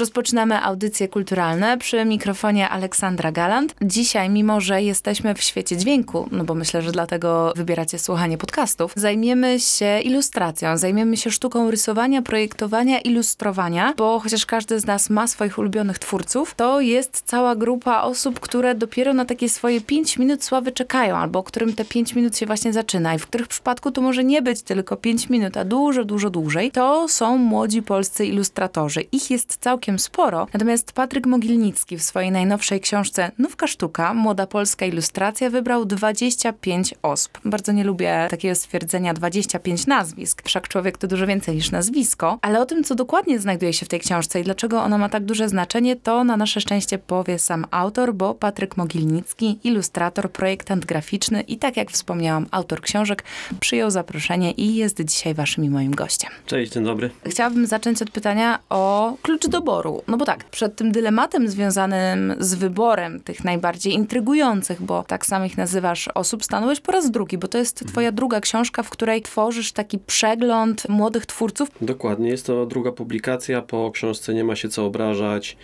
Rozpoczynamy audycje kulturalne przy mikrofonie Aleksandra Galant. Dzisiaj, mimo że jesteśmy w świecie dźwięku, no bo myślę, że dlatego wybieracie słuchanie podcastów, zajmiemy się ilustracją, zajmiemy się sztuką rysowania, projektowania, ilustrowania, bo chociaż każdy z nas ma swoich ulubionych twórców, to jest cała grupa osób, które dopiero na takie swoje 5 minut sławy czekają, albo którym te 5 minut się właśnie zaczyna i w których przypadku to może nie być tylko 5 minut, a dużo, dużo dłużej. To są młodzi polscy ilustratorzy. Ich jest całkiem całkiem sporo. Natomiast Patryk Mogilnicki w swojej najnowszej książce Nówka Sztuka, Młoda Polska Ilustracja wybrał 25 osób. Bardzo nie lubię takiego stwierdzenia 25 nazwisk. Wszak człowiek to dużo więcej niż nazwisko. Ale o tym, co dokładnie znajduje się w tej książce i dlaczego ona ma tak duże znaczenie, to na nasze szczęście powie sam autor, bo Patryk Mogilnicki, ilustrator, projektant graficzny i tak jak wspomniałam, autor książek, przyjął zaproszenie i jest dzisiaj waszym i moim gościem. Cześć, dzień dobry. Chciałabym zacząć od pytania o klucz doboru wyboru. No bo tak, przed tym dylematem związanym z wyborem tych najbardziej intrygujących, bo tak sam ich nazywasz, osób, stanąłeś po raz drugi, bo to jest twoja druga książka, w której tworzysz taki przegląd młodych twórców. Dokładnie, jest to druga publikacja po książce Nie ma się co obrażać.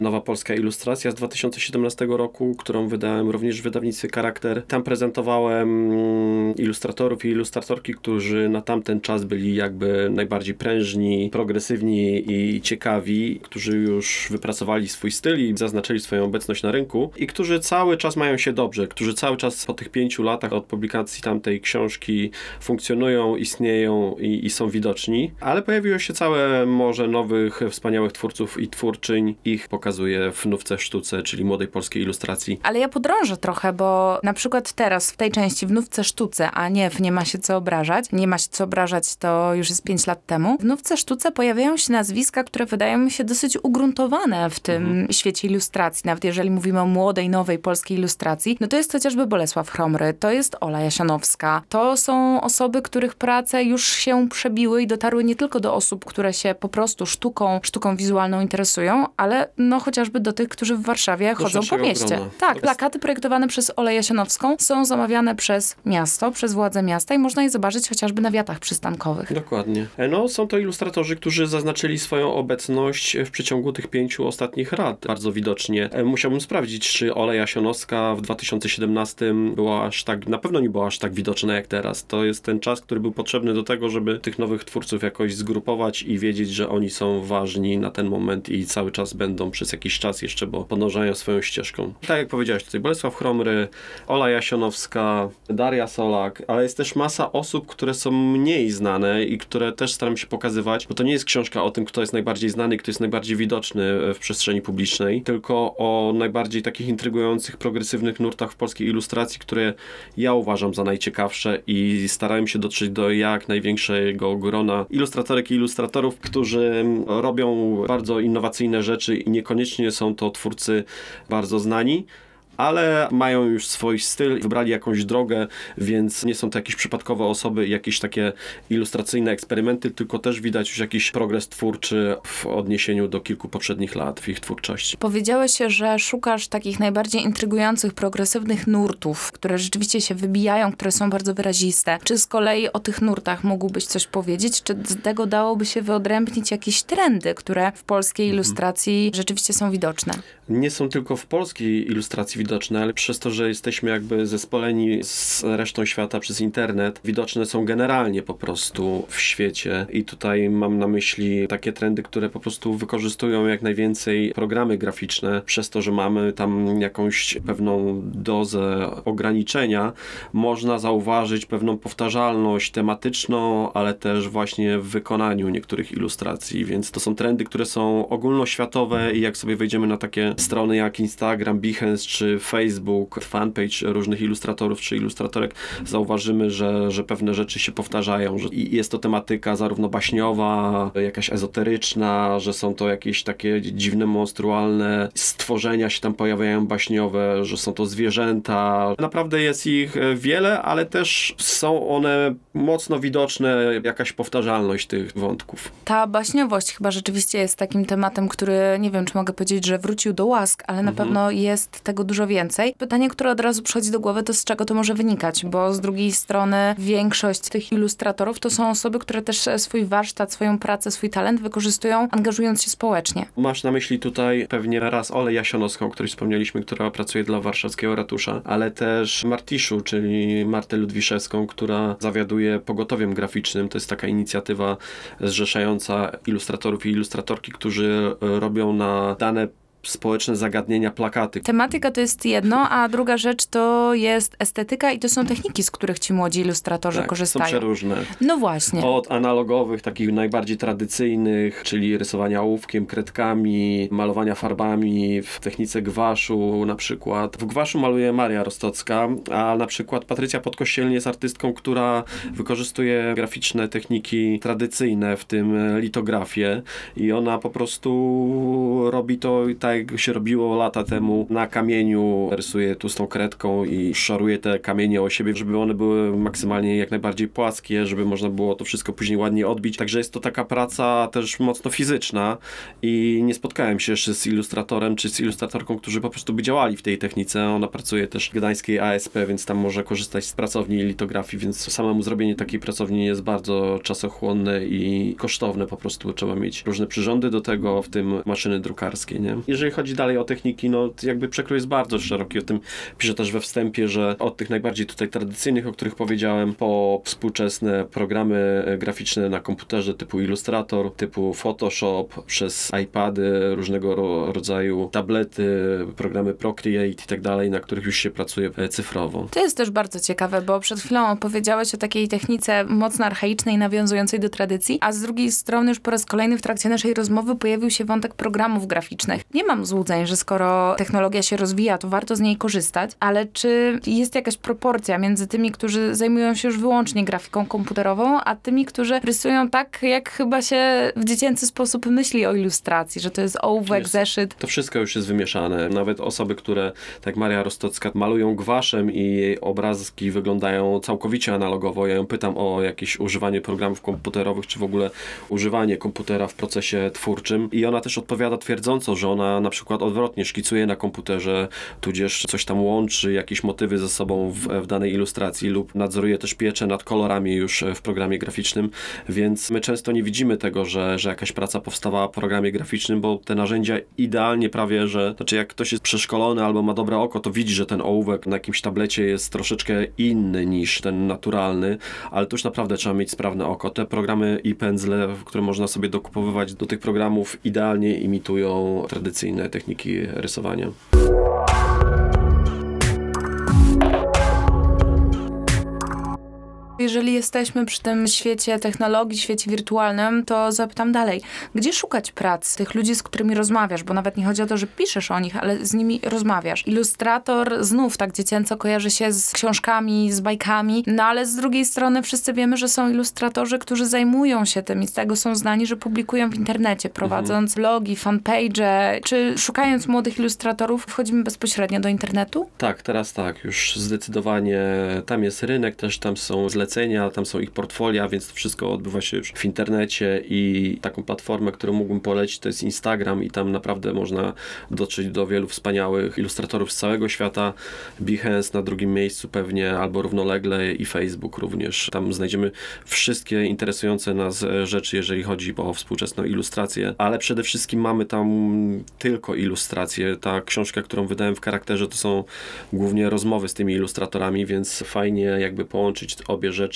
Nowa Polska Ilustracja z 2017 roku, którą wydałem również w wydawnictwie Charakter. Tam prezentowałem mm, ilustratorów i ilustratorki, którzy na tamten czas byli jakby najbardziej prężni, progresywni i ciekawi, którzy już wypracowali swój styl i zaznaczyli swoją obecność na rynku i którzy cały czas mają się dobrze, którzy cały czas po tych pięciu latach od publikacji tamtej książki funkcjonują, istnieją i, i są widoczni, ale pojawiło się całe morze nowych, wspaniałych twórców i twórczyń. Ich pokazuje w Nówce Sztuce, czyli młodej polskiej ilustracji. Ale ja podrążę trochę, bo na przykład teraz w tej części w Nówce Sztuce, a nie w Nie ma się co obrażać, Nie ma się co obrażać to już jest pięć lat temu, w Nówce Sztuce pojawiają się nazwiska, które wydają mi się dosyć ugruntowane w tym mhm. świecie ilustracji. Nawet jeżeli mówimy o młodej, nowej polskiej ilustracji, no to jest chociażby Bolesław Chromry, to jest Ola Jasianowska. To są osoby, których prace już się przebiły i dotarły nie tylko do osób, które się po prostu sztuką, sztuką wizualną interesują, ale no chociażby do tych, którzy w Warszawie do chodzą po mieście. Grona. Tak, plakaty projektowane przez Olę Jasianowską są zamawiane przez miasto, przez władze miasta i można je zobaczyć chociażby na wiatach przystankowych. Dokładnie. E, no, są to ilustratorzy, którzy zaznaczyli swoją obecność w przeciągu tych pięciu ostatnich lat bardzo widocznie. E, musiałbym sprawdzić, czy Ola Jasionowska w 2017 była aż tak, na pewno nie była aż tak widoczna jak teraz. To jest ten czas, który był potrzebny do tego, żeby tych nowych twórców jakoś zgrupować i wiedzieć, że oni są ważni na ten moment i cały czas będą przez jakiś czas jeszcze, bo podążają swoją ścieżką. Tak jak powiedziałeś tutaj, Bolesław Chromry, Ola Jasionowska, Daria Solak, ale jest też masa osób, które są mniej znane i które też staram się pokazywać, bo to nie jest książka o tym, kto jest najbardziej znany, kto jest najbardziej widoczny w przestrzeni publicznej, tylko o najbardziej takich intrygujących, progresywnych nurtach w polskiej ilustracji, które ja uważam za najciekawsze i starałem się dotrzeć do jak największego grona ilustratorek i ilustratorów, którzy robią bardzo innowacyjne rzeczy i niekoniecznie są to twórcy bardzo znani, ale mają już swój styl, wybrali jakąś drogę, więc nie są to jakieś przypadkowe osoby, jakieś takie ilustracyjne eksperymenty, tylko też widać już jakiś progres twórczy w odniesieniu do kilku poprzednich lat w ich twórczości. Powiedziałeś, że szukasz takich najbardziej intrygujących, progresywnych nurtów, które rzeczywiście się wybijają, które są bardzo wyraziste. Czy z kolei o tych nurtach mógłbyś coś powiedzieć? Czy z tego dałoby się wyodrębnić jakieś trendy, które w polskiej mhm. ilustracji rzeczywiście są widoczne? Nie są tylko w polskiej ilustracji widoczne, ale przez to, że jesteśmy jakby zespoleni z resztą świata przez internet, widoczne są generalnie po prostu w świecie. I tutaj mam na myśli takie trendy, które po prostu wykorzystują jak najwięcej programy graficzne, przez to, że mamy tam jakąś pewną dozę ograniczenia, można zauważyć pewną powtarzalność tematyczną, ale też właśnie w wykonaniu niektórych ilustracji, więc to są trendy, które są ogólnoświatowe i jak sobie wejdziemy na takie strony jak Instagram, Behance czy Facebook, fanpage różnych ilustratorów czy ilustratorek, zauważymy, że, że pewne rzeczy się powtarzają, że jest to tematyka zarówno baśniowa, jakaś ezoteryczna, że są to jakieś takie dziwne, monstrualne stworzenia się tam pojawiają baśniowe, że są to zwierzęta. Naprawdę jest ich e, wiele, ale też są one mocno widoczne, jakaś powtarzalność tych wątków. Ta baśniowość chyba rzeczywiście jest takim tematem, który nie wiem, czy mogę powiedzieć, że wrócił do łask, ale na pewno jest tego dużo więcej. Pytanie, które od razu przychodzi do głowy, to z czego to może wynikać, bo z drugiej strony większość tych ilustratorów to są osoby, które też e, swój warsztat, swoją pracę, swój talent wykorzystują, angażując się społecznie. Masz na myśli tutaj pewnie raz Olę Jasionowską, o której wspomnieliśmy, która pracuje dla warszawskiego ratusza, ale też Martiszu, czyli Martę Ludwiszewską, która zawiaduje pogotowiem graficznym. To jest taka inicjatywa zrzeszająca ilustratorów i ilustratorki, którzy e, robią na dane społeczne zagadnienia plakaty. Tematyka to jest jedno, a druga rzecz to jest estetyka i to są techniki, z których ci młodzi ilustratorzy Tak, są korzystają. przeróżne. No właśnie. Od analogowych, takich najbardziej tradycyjnych, czyli rysowania ołówkiem, kredkami, malowania farbami w technice gwaszu na przykład. W gwaszu maluje Maria Rostocka, a na przykład Patrycja Podkościelnie jest artystką, która wykorzystuje graficzne techniki tradycyjne, w tym litografię i ona po prostu robi to tak jak się robiło lata temu na kamieniu, rysuje tłustą kredką i szaruje te kamienie o siebie, żeby one były maksymalnie jak najbardziej płaskie, żeby można było to wszystko później ładnie odbić. Także jest to taka praca też mocno fizyczna i nie spotkałem się jeszcze z ilustratorem czy z ilustratorką, którzy po prostu by działali w tej technice. Ona pracuje też w gdańskiej ASP, więc tam może korzystać z pracowni litografii, więc samemu zrobienie takiej pracowni jest bardzo czasochłonne i kosztowne po prostu. Trzeba mieć różne przyrządy do tego, w tym maszyny drukarskie, nie? Jeżeli chodzi dalej o techniki, no jakby przekrój jest bardzo szeroki. O tym piszę też we wstępie, że od tych najbardziej tutaj tradycyjnych, o których powiedziałem, po współczesne programy e, graficzne na komputerze typu Illustrator, typu Photoshop, przez iPady, różnego ro rodzaju tablety, programy Procreate i tak dalej, na których już się pracuje e, cyfrowo. To jest też bardzo ciekawe, bo przed chwilą opowiedziałeś o takiej technice mocno archaicznej, nawiązującej do tradycji, a z drugiej strony już po raz kolejny w trakcie naszej rozmowy pojawił się wątek programów graficznych. Nie mam złudzeń, że skoro technologia się rozwija, to warto z niej korzystać, ale czy jest jakaś proporcja między tymi, którzy zajmują się już wyłącznie grafiką komputerową, a tymi, którzy rysują tak, jak chyba się w dziecięcy sposób myśli o ilustracji, że to jest ołówek, Jest- zeszyt. To wszystko już jest wymieszane. Nawet osoby, które, tak jak Maria Rostocka, malują gwaszem i jej obrazki wyglądają całkowicie analogowo. Ja ją pytam o jakieś używanie programów komputerowych, czy w ogóle używanie komputera w procesie twórczym. I ona też odpowiada twierdząco, że ona na przykład odwrotnie szkicuje na komputerze, tudzież coś tam łączy, jakieś motywy ze sobą w, w danej ilustracji lub nadzoruje też pieczę nad kolorami już w programie graficznym, więc my często nie widzimy tego, że, że jakaś praca powstawała w programie graficznym, bo te narzędzia idealnie prawie, że, znaczy jak ktoś jest przeszkolony albo ma dobre oko, to widzi, że ten ołówek na jakimś tablecie jest troszeczkę inny niż ten naturalny, ale to już naprawdę trzeba mieć sprawne oko. Te programy i pędzle, które można sobie dokupowywać do tych programów, idealnie imitują tradycyjne inspiracji na eh, techniki rysowania. Jeżeli jesteśmy przy tym świecie technologii, świecie wirtualnym, to zapytam dalej. Gdzie szukać prac tych ludzi, z którymi rozmawiasz? Bo nawet nie chodzi o to, że piszesz o nich, ale z nimi rozmawiasz. Ilustrator znów tak dziecięco kojarzy się z książkami, z bajkami, no ale z drugiej strony wszyscy wiemy, że są ilustratorzy, którzy zajmują się tym i z tego są znani, że publikują w internecie, prowadząc blogi, fanpage, czy szukając młodych ilustratorów, wchodzimy bezpośrednio do internetu? Tak, teraz tak, już zdecydowanie tam jest rynek, też tam są zlecenia, tam są ich portfolia, więc to wszystko odbywa się już w internecie i taką platformę, którą mógłbym polecić, to jest Instagram i tam naprawdę można dotrzeć do wielu wspaniałych ilustratorów z całego świata. Behance na drugim miejscu pewnie, albo równolegle i Facebook również. Tam znajdziemy wszystkie interesujące nas e, rzeczy, jeżeli chodzi o współczesną ilustrację, ale przede wszystkim mamy tam tylko ilustracje. Ta książka, którą wydałem w charakterze, to są głównie rozmowy z tymi ilustratorami, więc fajnie jakby połączyć obie rzeczy,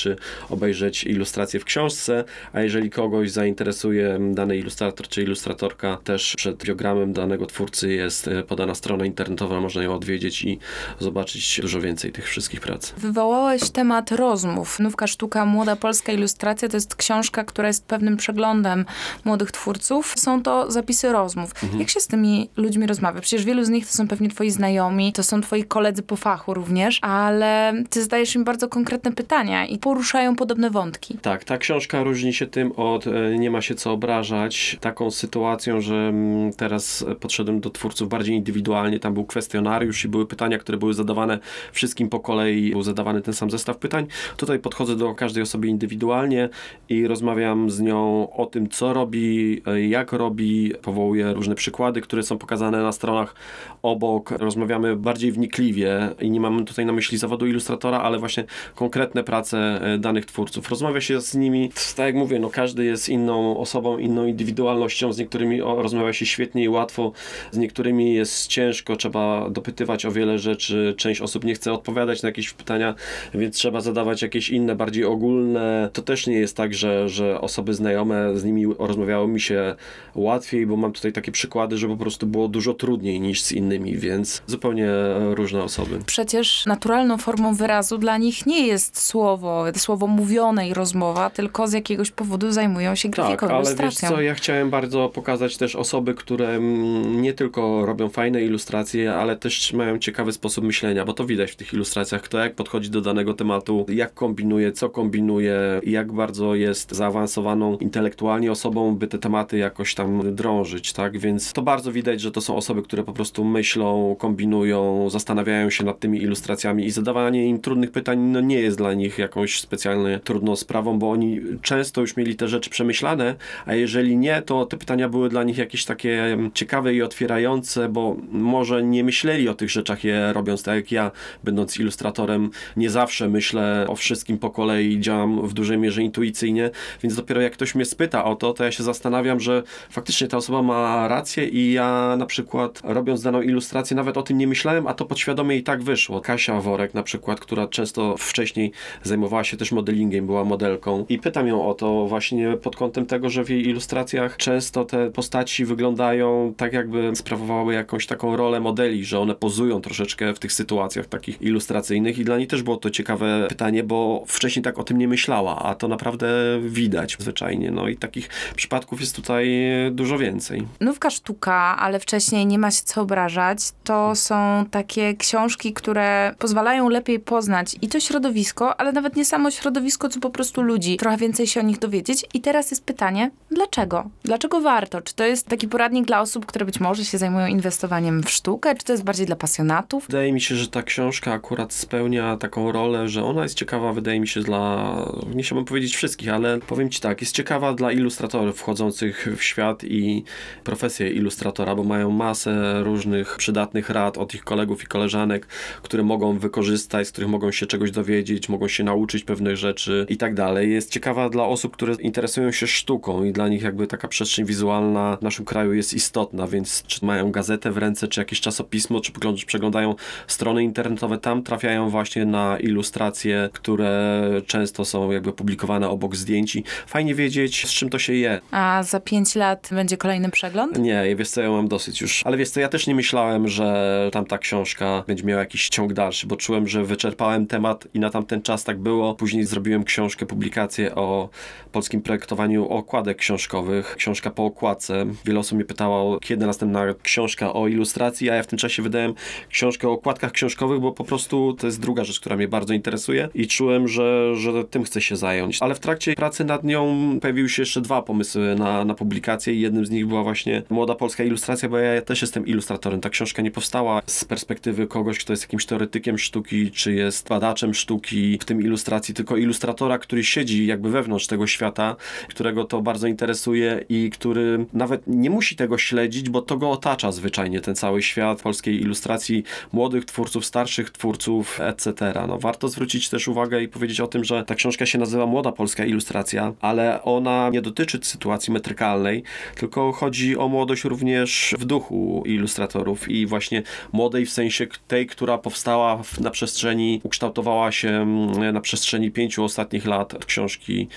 obejrzeć ilustracje w książce, a jeżeli kogoś zainteresuje dany ilustrator czy ilustratorka, też przed biogramem danego twórcy jest e, podana strona internetowa, można ją odwiedzić i zobaczyć dużo więcej tych wszystkich prac. Wywołałeś temat rozmów. Nówka sztuka Młoda Polska Ilustracja to jest książka, która jest pewnym przeglądem młodych twórców. Są to zapisy rozmów. Jak się z tymi ludźmi rozmawia? Przecież wielu z nich to są pewnie twoi znajomi, to są twoi koledzy po fachu również, ale ty zadajesz im bardzo konkretne pytania i poruszają podobne wątki. Tak, ta książka różni się tym od e, Nie ma się co obrażać, taką sytuacją, że mm, teraz podszedłem do twórców bardziej indywidualnie, tam był kwestionariusz i były pytania, które były zadawane wszystkim po kolei, był zadawany ten sam zestaw pytań. Tutaj podchodzę do każdej osoby indywidualnie i rozmawiam z nią o tym, co robi, e, jak robi, powołuję różne przykłady, które są pokazane na stronach obok. Rozmawiamy bardziej wnikliwie i nie mam tutaj na myśli zawodu ilustratora, ale właśnie konkretne prace danych twórców. Rozmawia się z nimi, tak jak mówię, no każdy jest inną osobą, inną indywidualnością, z niektórymi rozmawia się świetnie i łatwo, z niektórymi jest ciężko, trzeba dopytywać o wiele rzeczy, część osób nie chce odpowiadać na jakieś pytania, więc trzeba zadawać jakieś inne, bardziej ogólne. To też nie jest tak, że, że osoby znajome z nimi rozmawiało mi się łatwiej, bo mam tutaj takie przykłady, że po prostu było dużo trudniej niż z innymi, więc zupełnie e, różne osoby. Przecież naturalną formą wyrazu dla nich nie jest słowo, słowo mówione i rozmowa, tylko z jakiegoś powodu zajmują się grafiką, Tak, ale wiesz co, ja chciałem bardzo pokazać też osoby, które nie tylko robią fajne ilustracje, ale też mają ciekawy sposób myślenia, bo to widać w tych ilustracjach, kto jak podchodzi do danego tematu, jak kombinuje, co kombinuje, jak bardzo jest zaawansowaną intelektualnie osobą, by te tematy jakoś tam drążyć, tak? Więc to bardzo widać, że to są osoby, które po prostu myślą, kombinują, zastanawiają się nad tymi ilustracjami i zadawanie im trudnych pytań no, nie jest dla nich jakąś specjalnie trudną sprawą, bo oni często już mieli te rzeczy przemyślane, a jeżeli nie, to te pytania były dla nich jakieś takie ciekawe i otwierające, bo może nie myśleli o tych rzeczach je robiąc, tak jak ja, będąc ilustratorem, nie zawsze myślę o wszystkim po kolei, działam w dużej mierze intuicyjnie, więc dopiero jak ktoś mnie spyta o to, to ja się zastanawiam, że faktycznie ta osoba ma rację i ja na przykład robiąc daną ilustrację nawet o tym nie myślałem, a to podświadomie i tak wyszło. Kasia Worek na przykład, która często wcześniej zajmowała się też modelingiem, była modelką i pytam ją o to właśnie pod kątem tego, że w jej ilustracjach często te postaci wyglądają tak jakby sprawowały jakąś taką rolę modeli, że one pozują troszeczkę w tych sytuacjach takich ilustracyjnych i dla niej też było to ciekawe pytanie, bo wcześniej tak o tym nie myślała, a to naprawdę widać zwyczajnie. No i takich przypadków jest tutaj dużo więcej. Nówka sztuka, ale wcześniej nie ma się co obrażać, to są takie książki, które pozwalają lepiej poznać i to środowisko, ale nawet nie samo środowisko, co po prostu ludzi. Trochę więcej się o nich dowiedzieć. I teraz jest pytanie, dlaczego? Dlaczego warto? Czy to jest taki poradnik dla osób, które być może się zajmują inwestowaniem w sztukę? Czy to jest bardziej dla pasjonatów? Wydaje mi się, że ta książka akurat spełnia taką rolę, że ona jest ciekawa, wydaje mi się, dla, nie chciałbym powiedzieć wszystkich, ale powiem Ci tak, jest ciekawa dla ilustratorów wchodzących w świat i profesję ilustratora, bo mają masę różnych przydatnych rad od ich kolegów i koleżanek, które mogą wykorzystać, z których mogą się czegoś dowiedzieć, mogą się nauczyć pewnych rzeczy i tak dalej. Jest ciekawa dla osób, które interesują się sztuką i dla nich jakby taka przestrzeń wizualna w naszym kraju jest istotna, więc czy mają gazetę w ręce, czy jakieś czasopismo, czy przeglądają strony internetowe, tam trafiają właśnie na ilustracje, które często są jakby publikowane obok zdjęć i fajnie wiedzieć, z czym to się je. A za pięć lat będzie kolejny przegląd? Nie, wiesz co, ja mam dosyć już. Ale wiesz co, ja też nie myślałem, że tamta książka będzie miała jakiś ciąg dalszy, bo czułem, że wyczerpałem temat i na tamten czas tak było. Później zrobiłem książkę, publikację o polskim projektowaniu okładek książkowych. Książka po okładce. Wiele osób mnie pytało, kiedy następna książka o ilustracji, a ja w tym czasie wydałem książkę o okładkach książkowych, bo po prostu to jest druga rzecz, która mnie bardzo interesuje i czułem, że, że tym chcę się zająć. Ale w trakcie pracy nad nią pojawiły się jeszcze dwa pomysły na, na publikację i jednym z nich była właśnie Młoda Polska Ilustracja, bo ja też jestem ilustratorem. Ta książka nie powstała z perspektywy kogoś, kto jest jakimś teoretykiem sztuki, czy jest badaczem sztuki, w tym ilustracji, tylko ilustratora, który siedzi jakby wewnątrz tego świata, którego to bardzo interesuje i który nawet nie musi tego śledzić, bo to go otacza zwyczajnie ten cały świat polskiej ilustracji, młodych twórców, starszych twórców, etc. No, warto zwrócić też uwagę i powiedzieć o tym, że ta książka się nazywa Młoda Polska Ilustracja, ale ona nie dotyczy sytuacji metrykalnej, tylko chodzi o młodość również w duchu ilustratorów i właśnie młodej w sensie tej, która powstała na przestrzeni, ukształtowała się mm, na przestrzeni pięciu ostatnich lat od książki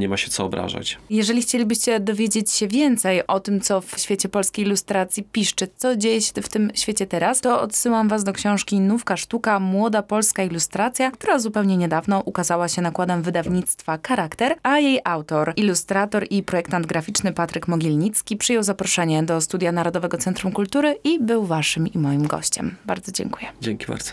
Nie ma się co obrażać. Jeżeli chcielibyście dowiedzieć się więcej o tym, co w świecie polskiej ilustracji piszczy, co dzieje się w tym świecie teraz, to odsyłam was do książki Nówka Sztuka, Młoda Polska Ilustracja, która zupełnie niedawno ukazała się nakładem wydawnictwa Charakter, a jej autor, ilustrator i projektant graficzny Patryk Mogilnicki przyjął zaproszenie do Studia Narodowego Centrum Kultury i był waszym i moim gościem. Bardzo dziękuję. Dzięki bardzo.